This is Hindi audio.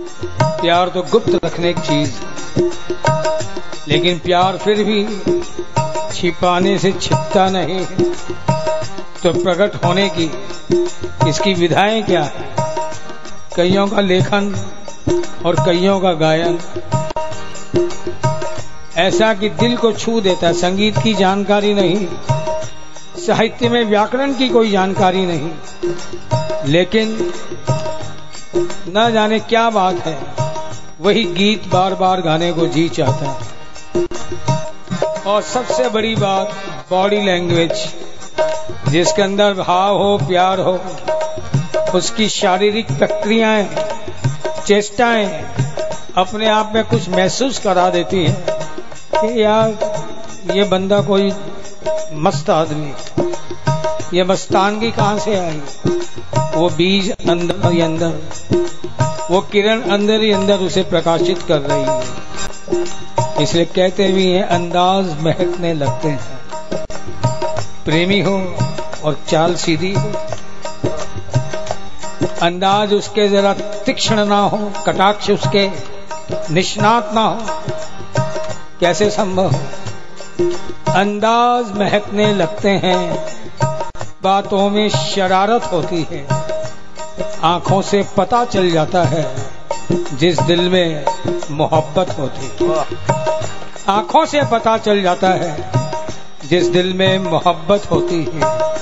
प्यार तो गुप्त रखने की चीज़, लेकिन प्यार फिर भी छिपाने से छिपता नहीं। तो प्रकट होने की इसकी विधाएँ क्या है? कईयों का लेखन और कईयों का गायन। ऐसा कि दिल को छू देता, संगीत की जानकारी नहीं, साहित्य में व्याकरण की कोई जानकारी नहीं। लेकिन न जाने क्या बात है। वही गीत बार बार गाने को जी चाहता है। और सबसे बड़ी बात, बॉडी लैंग्वेज, जिसके अंदर भाव हो, प्यार हो, उसकी शारीरिक प्रक्रियाएँ, चेष्टाएँ अपने आप में कुछ महसूस करा देती हैं कि यार, ये बंदा कोई मस्त आदमी ये मस्तानगी कहाँ से आई? वो बीज अंदर ही अंदर। वो किरण अंदर ही अंदर उसे प्रकाशित कर रही है। इसलिए कहते भी हैं, अंदाज महकने लगते हैं। प्रेमी हो और चाल सीधी हो। अंदाज उसके जरा तीक्ष्ण ना हो, कटाक्ष उसके निष्णात ना हो। कैसे संभव अंदाज महकने लगते हैं। बातों में शरारत होती है। आँखों से पता चल जाता है, जिस दिल में मोहब्बत होती आँखों से पता चल जाता है, जिस दिल में मोहब्बत होती है।